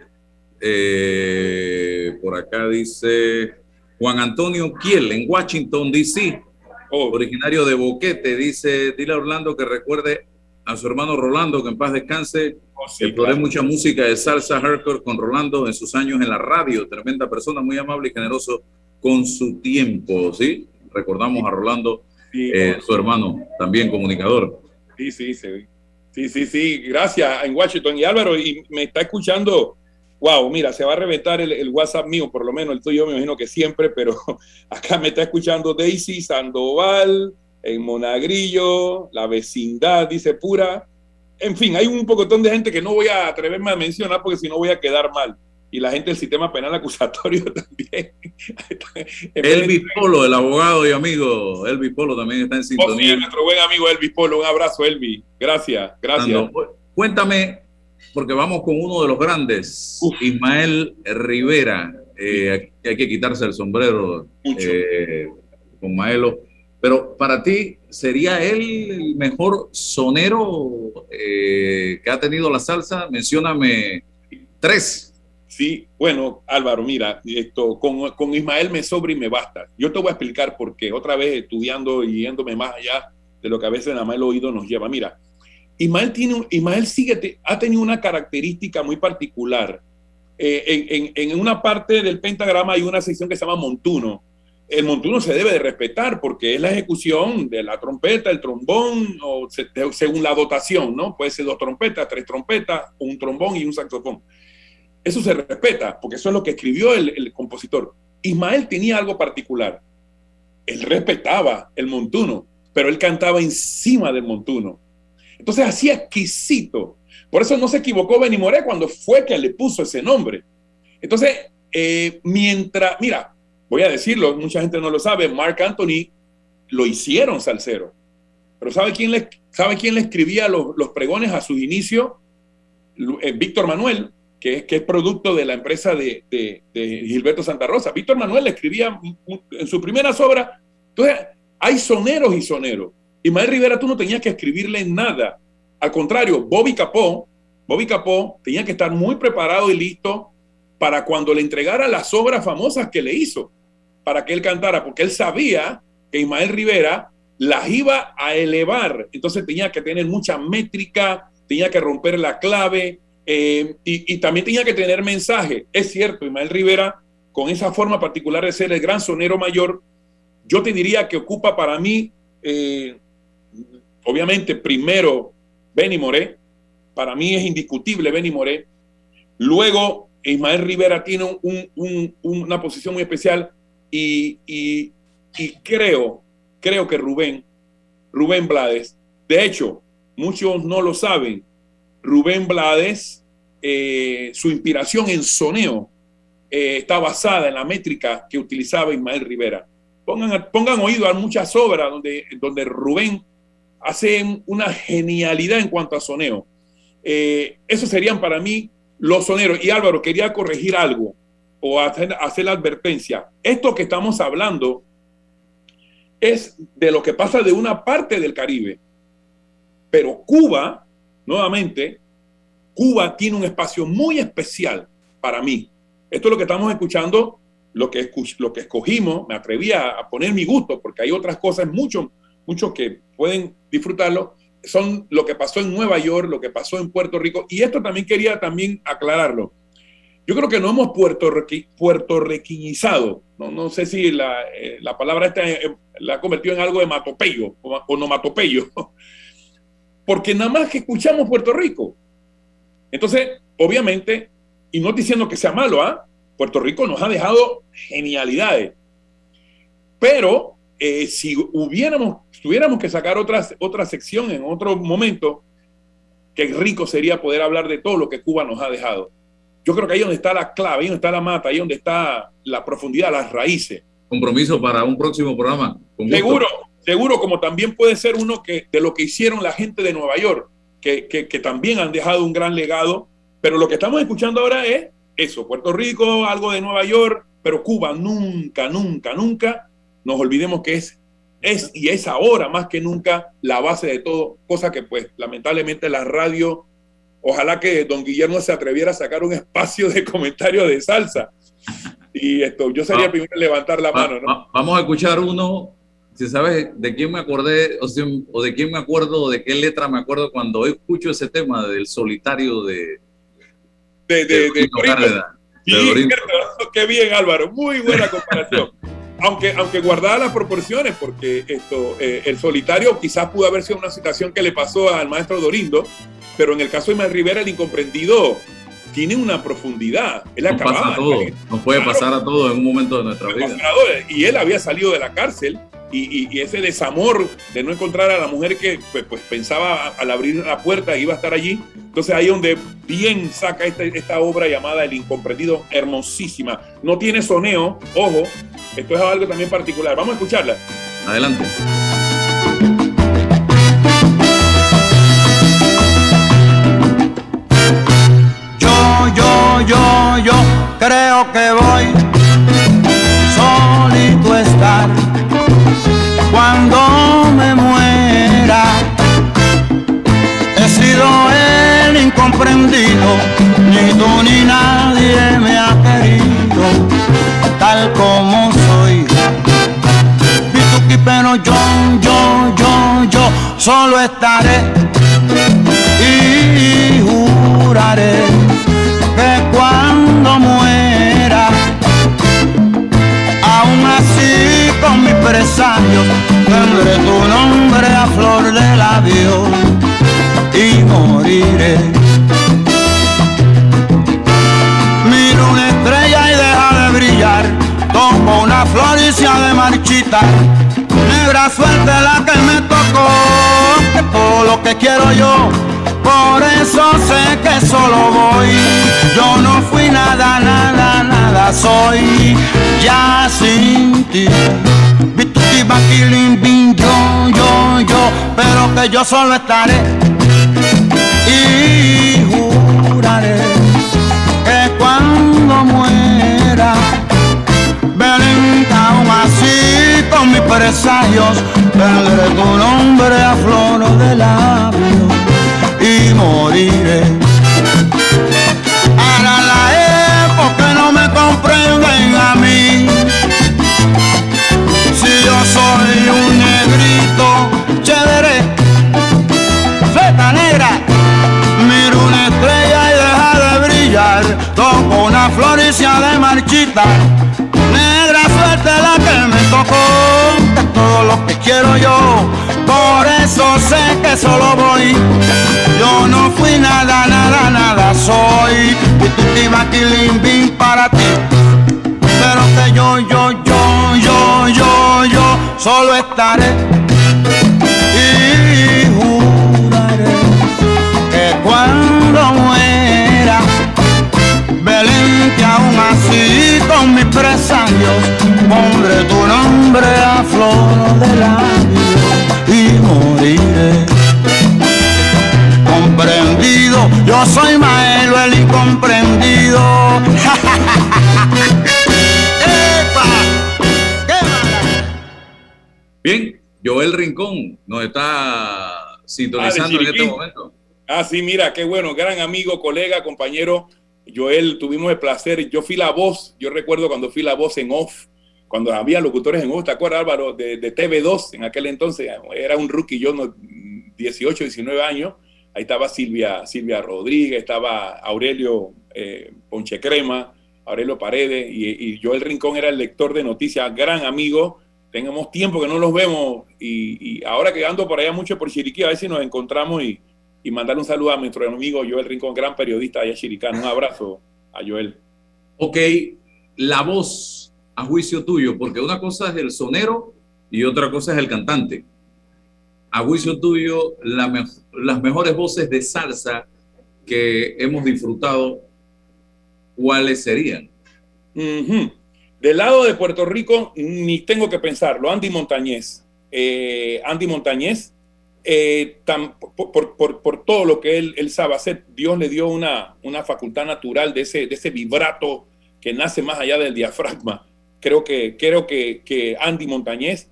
eh, por acá dice Juan Antonio Kiel en Washington, D.C. originario de Boquete. Dice, dile a Orlando que recuerde a su hermano Rolando, que en paz descanse. Exploré mucha música de salsa hardcore con Rolando en sus años en la radio. Tremenda persona, muy amable y generoso con su tiempo. ¿sí? Recordamos a Rolando eh, su hermano, también comunicador. Sí, sí, sí. Sí, sí. Gracias en Washington. Y Álvaro, y me está escuchando. Wow, mira, se va a reventar el, el WhatsApp mío, por lo menos el tuyo me imagino que siempre, pero acá me está escuchando Daisy Sandoval, en Monagrillo, la vecindad, dice pura. En fin, hay un pocotón de gente que no voy a atreverme a mencionar porque si no voy a quedar mal y la gente del sistema penal acusatorio también. Elvis Polo, el abogado y amigo, Elvis Polo también está en sintonía. Oh, sí, nuestro buen amigo Elvis Polo, un abrazo Elvis, gracias, gracias. Cuéntame, porque vamos con uno de los grandes, Ismael Rivera, eh, hay que quitarse el sombrero eh, con Maelo, pero para ti, ¿sería él el mejor sonero eh, que ha tenido la salsa? Mencióname tres. Bueno, Álvaro, mira, esto con, con Ismael me sobra y me basta. Yo te voy a explicar por qué, otra vez estudiando y yéndome más allá de lo que a veces nada más el oído nos lleva. Mira, Ismael, tiene, Ismael sigue, ha tenido una característica muy particular. Eh, en, en, en, una parte del pentagrama hay una sección que se llama montuno. El montuno se debe de respetar porque es la ejecución de la trompeta, el trombón, o se, según la dotación, ¿no? Puede ser dos trompetas, tres trompetas, un trombón y un saxofón. Eso se respeta, porque eso es lo que escribió el, el, compositor. Ismael tenía algo particular. Él respetaba el montuno, pero él cantaba encima del montuno. Entonces, así exquisito. Por eso no se equivocó Benny Moré cuando fue que le puso ese nombre. Entonces, eh, mientras, mira, voy a decirlo, mucha gente no lo sabe, Mark Anthony lo hicieron salsero. Pero ¿sabe quién le, sabe quién le escribía los, los pregones a sus inicios? Eh, Víctor Manuel, que es, que es producto de la empresa de, de, de, Gilberto Santa Rosa. Víctor Manuel le escribía en sus primeras obras. Entonces, hay soneros y soneros. Ismael Rivera, tú no tenías que escribirle nada. Al contrario, Bobby Capó, Bobby Capó tenía que estar muy preparado y listo para cuando le entregara las obras famosas que le hizo, para que él cantara, porque él sabía que Ismael Rivera las iba a elevar. Entonces tenía que tener mucha métrica, tenía que romper la clave, eh, y, también tenía que tener mensaje. Es cierto, Ismael Rivera, con esa forma particular de ser el gran sonero mayor, yo te diría que ocupa para mí, eh, obviamente, primero Benny Moré, para mí es indiscutible Benny Moré. Luego, Ismael Rivera tiene un, un, una posición muy especial y, y, y creo, creo que Rubén, Rubén Blades, de hecho, muchos no lo saben, Rubén Blades, eh, su inspiración en soneo eh, está basada en la métrica que utilizaba Ismael Rivera. Pongan, oído a muchas obras donde, Rubén hace una genialidad en cuanto a soneo. Eh, esos serían para mí los soneros. Y Álvaro, quería corregir algo o hacer la advertencia. Esto que estamos hablando es de lo que pasa de una parte del Caribe. Pero Cuba nuevamente, Cuba tiene un espacio muy especial para mí. Esto es lo que estamos escuchando, lo que, escogimos, me atreví a, poner mi gusto, porque hay otras cosas, muchos, muchos que pueden disfrutarlo, son lo que pasó en Nueva York, lo que pasó en Puerto Rico, y esto también quería también aclararlo. Yo creo que no hemos puertorriquinizado, no, no sé si la, eh, la palabra esta eh, la ha convertido en algo de matopeyo o onomatopeyo, porque nada más que escuchamos Puerto Rico. Entonces, obviamente, y no diciendo que sea malo, ¿ah? Puerto Rico nos ha dejado genialidades. Pero eh, si hubiéramos, tuviéramos que sacar otra, otra sección en otro momento, qué rico sería poder hablar de todo lo que Cuba nos ha dejado. Yo creo que ahí donde está la clave, ahí donde está la mata, ahí donde está la profundidad, las raíces. compromiso para un próximo programa. Seguro, seguro, como también puede ser uno que de lo que hicieron la gente de Nueva York, que, que, que también han dejado un gran legado. Pero lo que estamos escuchando ahora es eso, Puerto Rico, algo de Nueva York, pero Cuba nunca, nunca, nunca nos olvidemos que es, es y es ahora más que nunca la base de todo, cosa que pues lamentablemente la radio, ojalá que don Guillermo se atreviera a sacar un espacio de comentario de salsa. Y esto, yo sería el primero en levantar la Va- mano, ¿no? va- vamos a escuchar uno. Si sabes de quién me acordé, o, o de quién me acuerdo, o de qué letra me acuerdo cuando escucho ese tema del solitario de, De, de, de. Sí, de. Qué bien, Álvaro. Muy buena comparación. aunque, aunque guardada las proporciones, porque esto, eh, el solitario quizás pudo haber sido una situación que le pasó al maestro Dorindo, pero en el caso de Manuel Rivera, el incomprendido tiene una profundidad. Él Nos pasa a todos, nos puede Claro. pasar a todos en un momento de nuestra vida. Y él había salido de la cárcel y, y- y ese desamor de no encontrar a la mujer que pues, pues, pensaba al abrir la puerta iba a estar allí. Entonces ahí donde bien saca esta, esta obra llamada El Incomprendido, hermosísima. No tiene soneo, ojo, esto es algo también particular. Vamos a escucharla. Adelante. Yo, yo, yo, yo creo que voy solito a estar cuando me muera. He sido el incomprendido, ni tú ni nadie me ha querido tal como soy. Pituqui, pero yo, yo, yo, yo solo estaré y juraré presagios, tendré tu nombre a flor de labios y moriré. Miro una estrella y deja de brillar, toco una flor y se ha de marchitar. Negra suerte la que me tocó, que todo lo que quiero yo, por eso sé que solo voy. Yo no fui nada, nada, nada soy, ya sin ti. Baquilín, bin, yo, yo, yo, pero que yo solo estaré y juraré que cuando muera Belén, aún así con mis presagios tendré tu nombre a flor de labios y moriré. Soy un negrito chévere, feta negra, miro una estrella y deja de brillar. Toco una flor de marchitar. Negra suerte la que me tocó, todo lo que quiero yo. Por eso sé que solo voy. Yo no fui nada, nada, nada soy. Y tu bim para ti. Pero que yo, yo solo estaré y juraré que cuando muera, Belén, que aún así con mis presagios pondré tu nombre a flor de labios y moriré. Comprendido, yo soy Maelo el incomprendido. Bien, Joel Rincón nos está sintonizando en este momento. Ah, sí, mira, qué bueno, gran amigo, colega, compañero. Joel, tuvimos el placer. Yo fui la voz, yo recuerdo cuando fui la voz en off, cuando había locutores en off, ¿te acuerdas, Álvaro? De, de TV2 en aquel entonces, era un rookie, yo, no, 18, 19 años. Ahí estaba Silvia, Silvia Rodríguez, estaba Aurelio eh, Ponche Crema, Aurelio Paredes, y, y Joel Rincón era el lector de noticias, gran amigo. Tenemos tiempo que no los vemos, y, y ahora que ando por allá mucho por Chiriquí, a ver si nos encontramos y, y mandarle un saludo a nuestro amigo Joel Rincón, gran periodista allá Chiricano. Un abrazo a Joel. Ok, la voz a juicio tuyo, porque una cosa es el sonero y otra cosa es el cantante. A juicio tuyo, la me- las mejores voces de salsa que hemos disfrutado, ¿cuáles serían? Ujú. Del lado de Puerto Rico, ni tengo que pensarlo. Andy Montañez. Eh, Andy Montañez, eh, por, por- todo lo que él, él sabe hacer, Dios le dio una, una facultad natural de ese, de ese vibrato que nace más allá del diafragma. Creo que, creo que, que Andy Montañez.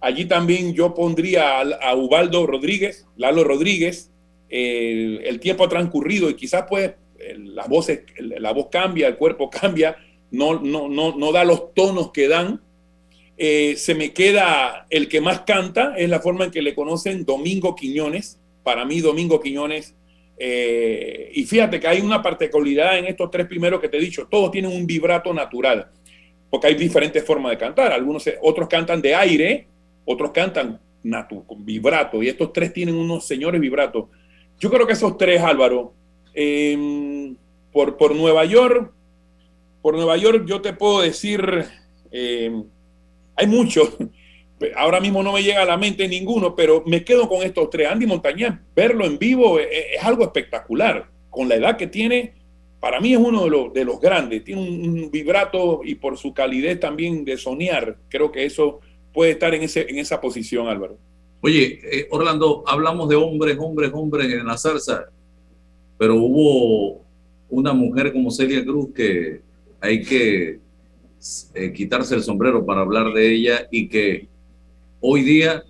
Allí también yo pondría a, a Ubaldo Rodríguez, Lalo Rodríguez. Eh, el tiempo ha transcurrido y quizás pues voces, el- la voz cambia, el cuerpo cambia, no, no, no, no da los tonos que dan. Eh, se me queda el que más canta, es la forma en que le conocen Domingo Quiñones. Para mí, Domingo Quiñones. eh, y fíjate que hay una particularidad en estos tres primeros que te he dicho. Todos tienen un vibrato natural, porque hay diferentes formas de cantar. Algunos, otros cantan de aire, otros cantan natu, con vibrato, y estos tres tienen unos señores vibratos. Yo creo que esos tres, Álvaro, eh, por, por Nueva York, por Nueva York yo te puedo decir, eh, hay muchos, ahora mismo no me llega a la mente ninguno, pero me quedo con estos tres. Andy Montañez, verlo en vivo es, es algo espectacular. Con la edad que tiene, para mí es uno de los, de los grandes. Tiene un, vibrato y por su calidez también de soñar, creo que eso puede estar en esa posición, Álvaro. Oye, eh, Orlando, hablamos de hombres, hombres, hombres en la salsa, pero hubo una mujer como Celia Cruz que hay que eh, quitarse el sombrero para hablar de ella y que hoy día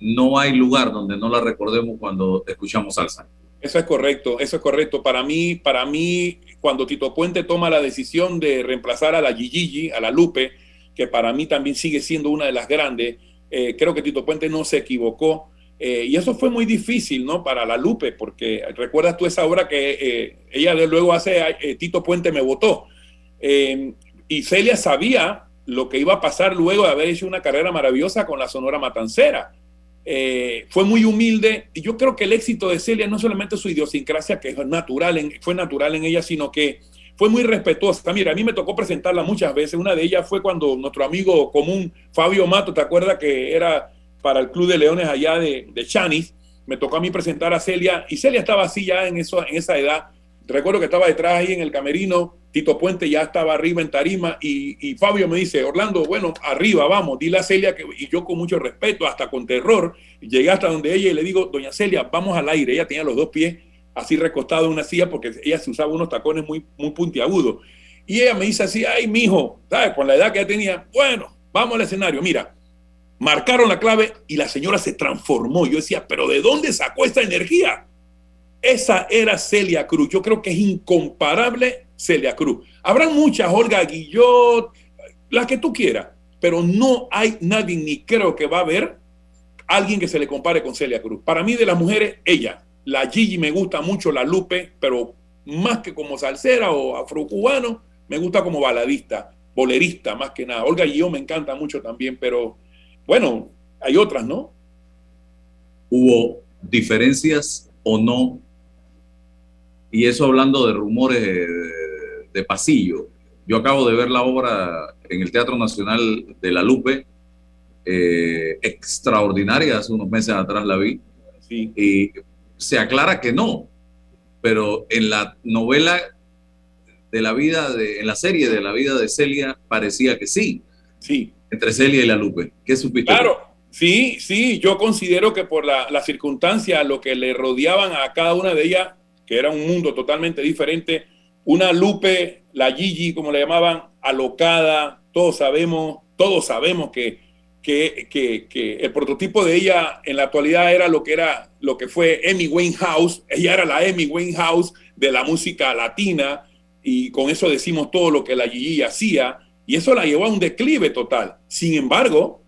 no hay lugar donde no la recordemos cuando escuchamos salsa. Eso es correcto, eso es correcto. Para mí, para mí, cuando Tito Puente toma la decisión de reemplazar a la Gigi, a la Lupe, que para mí también sigue siendo una de las grandes, eh, creo que Tito Puente no se equivocó. Eh, y eso fue muy difícil, ¿no? Para la Lupe, porque recuerdas tú esa obra que eh, ella de luego hace, eh, Tito Puente me votó. Y Celia sabía lo que iba a pasar luego de haber hecho una carrera maravillosa con la Sonora Matancera. Fue muy humilde y yo creo que el éxito de Celia no solamente su idiosincrasia, que es natural fue natural en ella, sino que fue muy respetuosa. Mira, a mí me tocó presentarla muchas veces. Una de ellas fue cuando nuestro amigo común Fabio Mato, ¿te acuerdas que era para el Club de Leones allá de, de Chanis? Me tocó a mí presentar a Celia y Celia estaba así ya en, eso, en esa edad. Recuerdo que estaba detrás ahí en el camerino, Tito Puente ya estaba arriba en tarima y, y Fabio me dice, Orlando, bueno, arriba, vamos, dile a Celia que, y yo con mucho respeto, hasta con terror, llegué hasta donde ella y le digo, doña Celia, vamos al aire. Ella tenía los dos pies así recostados en una silla porque ella se usaba unos tacones muy, muy puntiagudos. Y ella me dice así, ay, mijo, ¿sabes? Con la edad que ella tenía, bueno, vamos al escenario, mira, marcaron la clave y la señora se transformó. Yo decía, pero ¿de dónde sacó esta energía? Esa era Celia Cruz. Yo creo que es incomparable Celia Cruz. Habrán muchas, Olga Guillot, las que tú quieras, pero no hay nadie, ni creo que va a haber alguien que se le compare con Celia Cruz. Para mí, de las mujeres, ella. La Gigi me gusta mucho, la Lupe, pero más que como salsera o afrocubano, me gusta como baladista, bolerista, más que nada. Olga Guillot me encanta mucho también, pero bueno, hay otras, ¿no? ¿Hubo diferencias o no? Y eso hablando de rumores de, pasillo. Yo acabo de ver la obra en el Teatro Nacional de La Lupe, eh, extraordinaria, hace unos meses atrás la vi, Sí. y se aclara que no, pero en la novela de la vida, de, en la serie de la vida de Celia, parecía que sí, Sí. Entre Celia y La Lupe. ¿Qué supiste? Claro, sí, sí, yo considero que por la, la circunstancia, lo que le rodeaban a cada una de ellas, que era un mundo totalmente diferente, una Lupe, la Gigi, como le llamaban, alocada, todos sabemos, todos sabemos que, que, que, el prototipo de ella en la actualidad era lo que era, lo que fue Amy Winehouse, ella era la Amy Winehouse de la música latina, y con eso decimos todo lo que la Gigi hacía, y eso la llevó a un declive total. Sin embargo,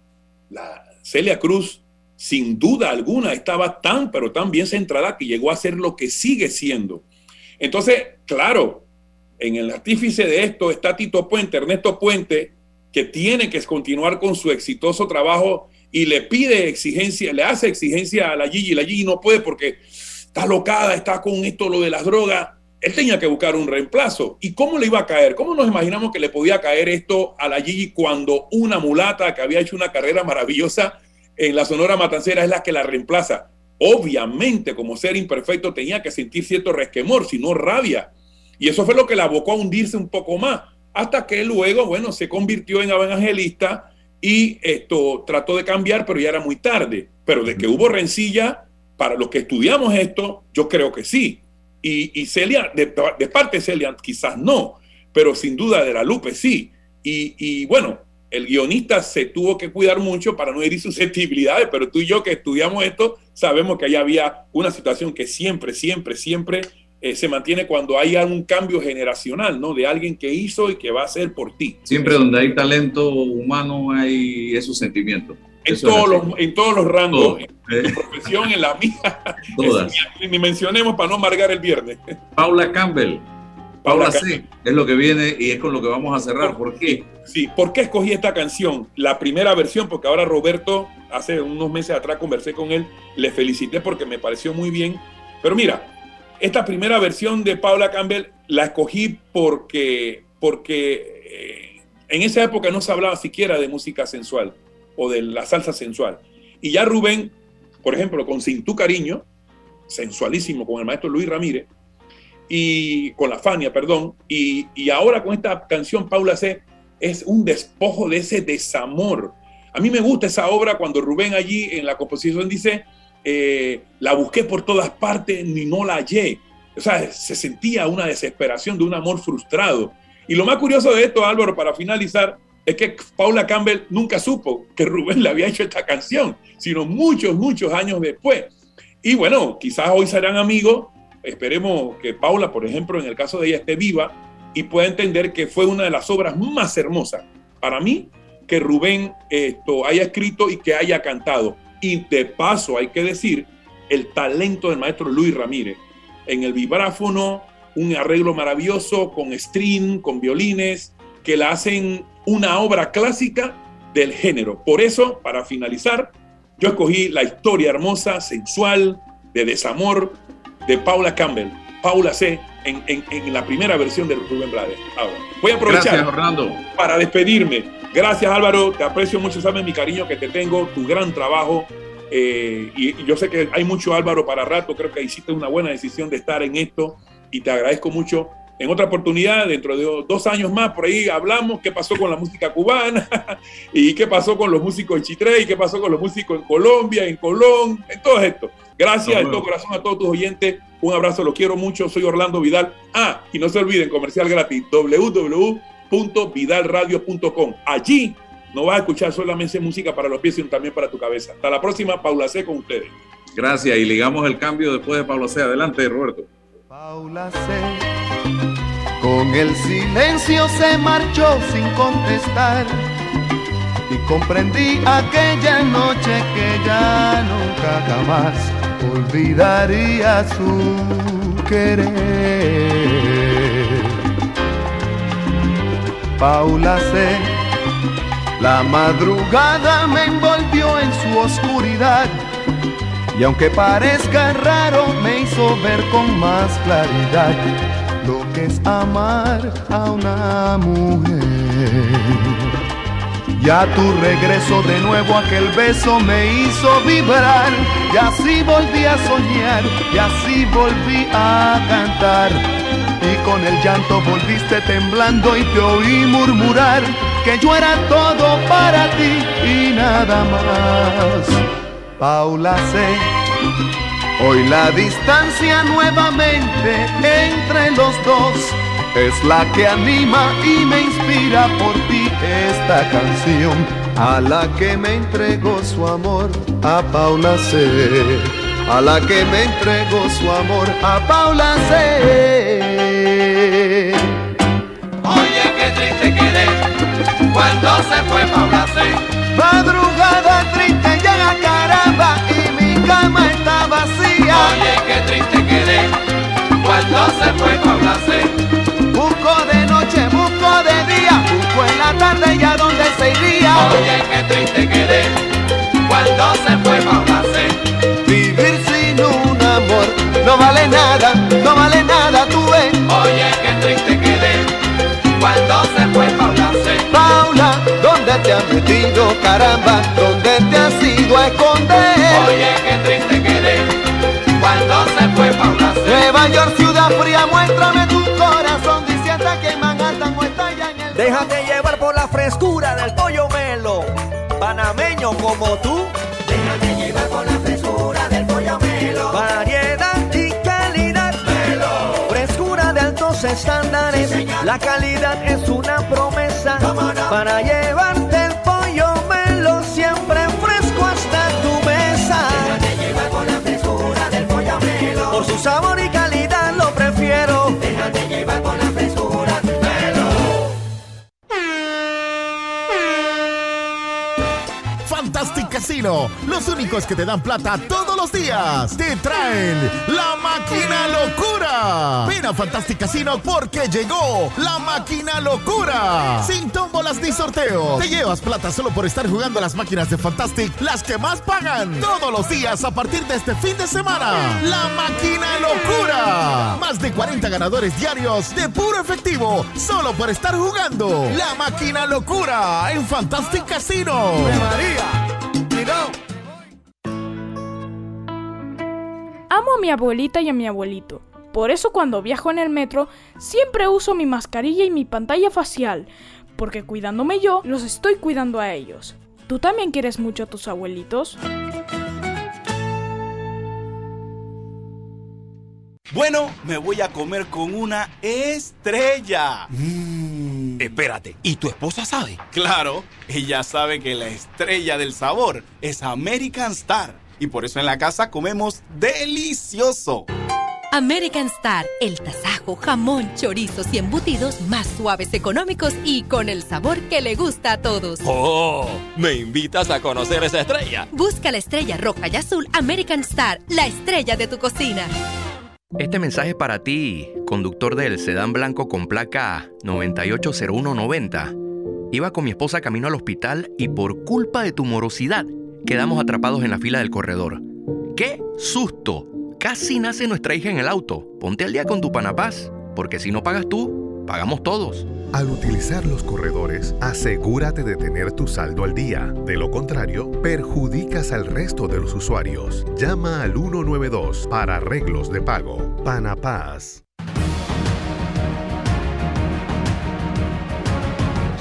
la Celia Cruz, sin duda alguna, estaba tan, pero tan bien centrada que llegó a ser lo que sigue siendo. Entonces, claro, en el artífice de esto está Tito Puente, Ernesto Puente, que tiene que continuar con su exitoso trabajo y le pide exigencia, le hace exigencia a la Gigi. La Gigi no puede porque está locada, está con esto, lo de las drogas. Él tenía que buscar un reemplazo. ¿Y cómo le iba a caer? ¿Cómo nos imaginamos que le podía caer esto a la Gigi cuando una mulata que había hecho una carrera maravillosa en la Sonora Matancera es la que la reemplaza? Obviamente, como ser imperfecto, tenía que sentir cierto resquemor, si no rabia. Y eso fue lo que la abocó a hundirse un poco más. hasta que luego, bueno, se convirtió en evangelista y esto trató de cambiar, pero ya era muy tarde. Pero de que hubo rencilla, para los que estudiamos esto, yo creo que sí. Y, y Celia, de, parte de Celia, quizás no, pero sin duda de la Lupe sí. Y, y bueno, el guionista se tuvo que cuidar mucho para no herir susceptibilidades, pero tú y yo que estudiamos esto sabemos que ahí había una situación que siempre, siempre, siempre eh, se mantiene cuando hay un cambio generacional, ¿no? De alguien que hizo y que va a hacer por ti. Siempre donde hay talento humano hay esos sentimientos. En, todos, los, en todos los rangos, Todo. en tu profesión, en la mía. Todas. Ni- Ni mencionemos para no amargar el viernes. Paula Campbell. Paula Paula. C. Es lo que viene y es con lo que vamos a cerrar. ¿Por qué? Sí, ¿por qué escogí esta canción? La primera versión, porque ahora Roberto, hace unos meses atrás conversé con él, le felicité porque me pareció muy bien. Pero mira, esta primera versión de Paula Campbell la escogí porque, porque eh, en esa época no se hablaba siquiera de música sensual o de la salsa sensual. Y ya Rubén, por ejemplo, con Sin Tu Cariño, sensualísimo con el maestro Luis Ramírez, y con la Fania, perdón, y, y ahora con esta canción Paula C es un despojo de ese desamor. A mí me gusta esa obra cuando Rubén allí en la composición dice, eh, la busqué por todas partes ni no la hallé. O sea, se sentía una desesperación de un amor frustrado. Y lo más curioso de esto, Álvaro, para finalizar, es que Paula Campbell nunca supo que Rubén le había hecho esta canción, sino muchos, muchos años después. Y bueno, quizás hoy serán amigos. Esperemos que Paula, por ejemplo, en el caso de ella, esté viva y pueda entender que fue una de las obras más hermosas para mí que Rubén esto haya escrito y que haya cantado. Y de paso, hay que decir, el talento del maestro Luis Ramírez. En el vibráfono, un arreglo maravilloso con string, con violines, que la hacen una obra clásica del género. Por eso, para finalizar, yo escogí la historia hermosa, sensual, de desamor de Paula Campbell, Paula C, en, en- en la primera versión de Rubén Blades. Ahora, voy a aprovechar Gracias, para despedirme. Gracias Álvaro, te aprecio mucho, sabes mi cariño que te tengo, tu gran trabajo. eh, y, y yo sé que hay mucho Álvaro para rato, creo que hiciste una buena decisión de estar en esto y te agradezco mucho. En otra oportunidad, dentro de dos años más, por ahí hablamos qué pasó con la música cubana y qué pasó con los músicos en Chitré y qué pasó con los músicos en Colombia, en Colón, en todo esto. Gracias de todo corazón a todos tus oyentes. Un abrazo, los quiero mucho. Soy Orlando Vidal. Ah, y no se olviden, comercial gratis, www.vidalradio.com. Allí no vas a escuchar solamente música para los pies, sino también para tu cabeza. Hasta la próxima, Paula C. con ustedes. Gracias. Y ligamos el cambio después de Pablo C. Adelante, Roberto. Paula C. Con el silencio se marchó sin contestar. Y comprendí aquella noche que ya nunca jamás olvidaría su querer. Paula C. La madrugada me envolvió en su oscuridad. Y aunque parezca raro, me hizo ver con más claridad lo que es amar a una mujer. Ya tu regreso de nuevo, aquel beso me hizo vibrar. Y así volví a soñar, y así volví a cantar. Y con el llanto volviste temblando y te oí murmurar que yo era todo para ti y nada más. Paula C. Hoy la distancia nuevamente entre los dos es la que anima y me inspira por ti esta canción a la que me entregó su amor a Paula C. A la que me entregó su amor a Paula C. Oye, qué triste quedé cuando se fue Paula C. Madrugada triste se fue. Busco de noche, busco de día, busco en la tarde y a dónde se iría. Oye, qué triste quedé cuando se fue Paula C. Vivir sin un amor no vale nada, no vale nada, tú ves. Oye, qué triste quedé cuando se fue Paula C. Paula, ¿dónde te has metido, caramba? ¿Dónde te has ido a esconder? Oye, qué triste quedé cuando se fue Paula C. Nueva York, ciudad fría, muéstrame tu corazón, dice hasta que Manhattan no está ya en el Déjate llevar por la frescura del pollo melo. Panameño como tú. Déjate llevar por la frescura del pollo melo. Variedad y calidad. Melo. Frescura de altos estándares. Sí, la calidad es una promesa. Para llevarte el pollo melo siempre fresco hasta tu mesa. Déjate llevar por la frescura del pollo melo. Por su sabor y calidad Los únicos que te dan plata todos los días. Te traen la máquina locura. Ven a Fantastic Casino porque llegó la máquina locura. Sin tómbolas ni sorteos. Te llevas plata solo por estar jugando las máquinas de Fantastic, las que más pagan. Todos los días a partir de este fin de semana. La máquina locura. Más de 40 ganadores diarios de puro efectivo solo por estar jugando. La máquina locura en Fantastic Casino. Amo a mi abuelita y a mi abuelito. Por eso cuando viajo en el metro siempre uso mi mascarilla y mi pantalla facial, porque cuidándome yo, los estoy cuidando a ellos. ¿Tú también quieres mucho a tus abuelitos? Bueno, me voy a comer con una estrella. Espérate, ¿y tu esposa sabe? Claro, ella sabe que la estrella del sabor es American Star. Y por eso en la casa comemos delicioso. American Star, el tasajo, jamón, chorizos y embutidos más suaves, económicos y con el sabor que le gusta a todos. ¡Oh! ¿Me invitas a conocer esa estrella? Busca la estrella roja y azul American Star, la estrella de tu cocina. Este mensaje es para ti, conductor del sedán blanco con placa 980190. Iba con mi esposa camino al hospital y por culpa de tu morosidad quedamos atrapados en la fila del corredor. ¡Qué susto! Casi nace nuestra hija en el auto. Ponte al día con tu Panapaz, porque si no pagas tú, pagamos todos. Al utilizar los corredores, asegúrate de tener tu saldo al día. De lo contrario, perjudicas al resto de los usuarios. Llama al 192 para arreglos de pago. Panapaz.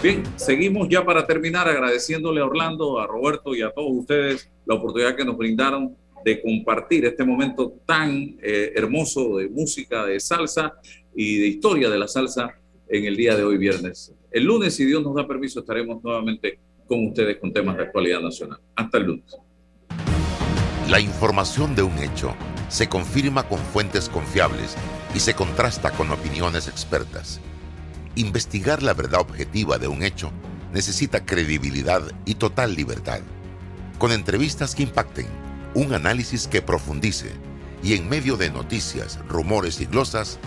Bien, seguimos ya para terminar agradeciéndole a Orlando, a Roberto y a todos ustedes la oportunidad que nos brindaron de compartir este momento tan eh, hermoso de música, de salsa y de historia de la salsa en el día de hoy viernes. El lunes, si Dios nos da permiso, estaremos nuevamente con ustedes con temas de actualidad nacional. Hasta el lunes. La información de un hecho se confirma con fuentes confiables y se contrasta con opiniones expertas. Investigar la verdad objetiva de un hecho necesita credibilidad y total libertad. Con entrevistas que impacten, un análisis que profundice y en medio de noticias, rumores y glosas,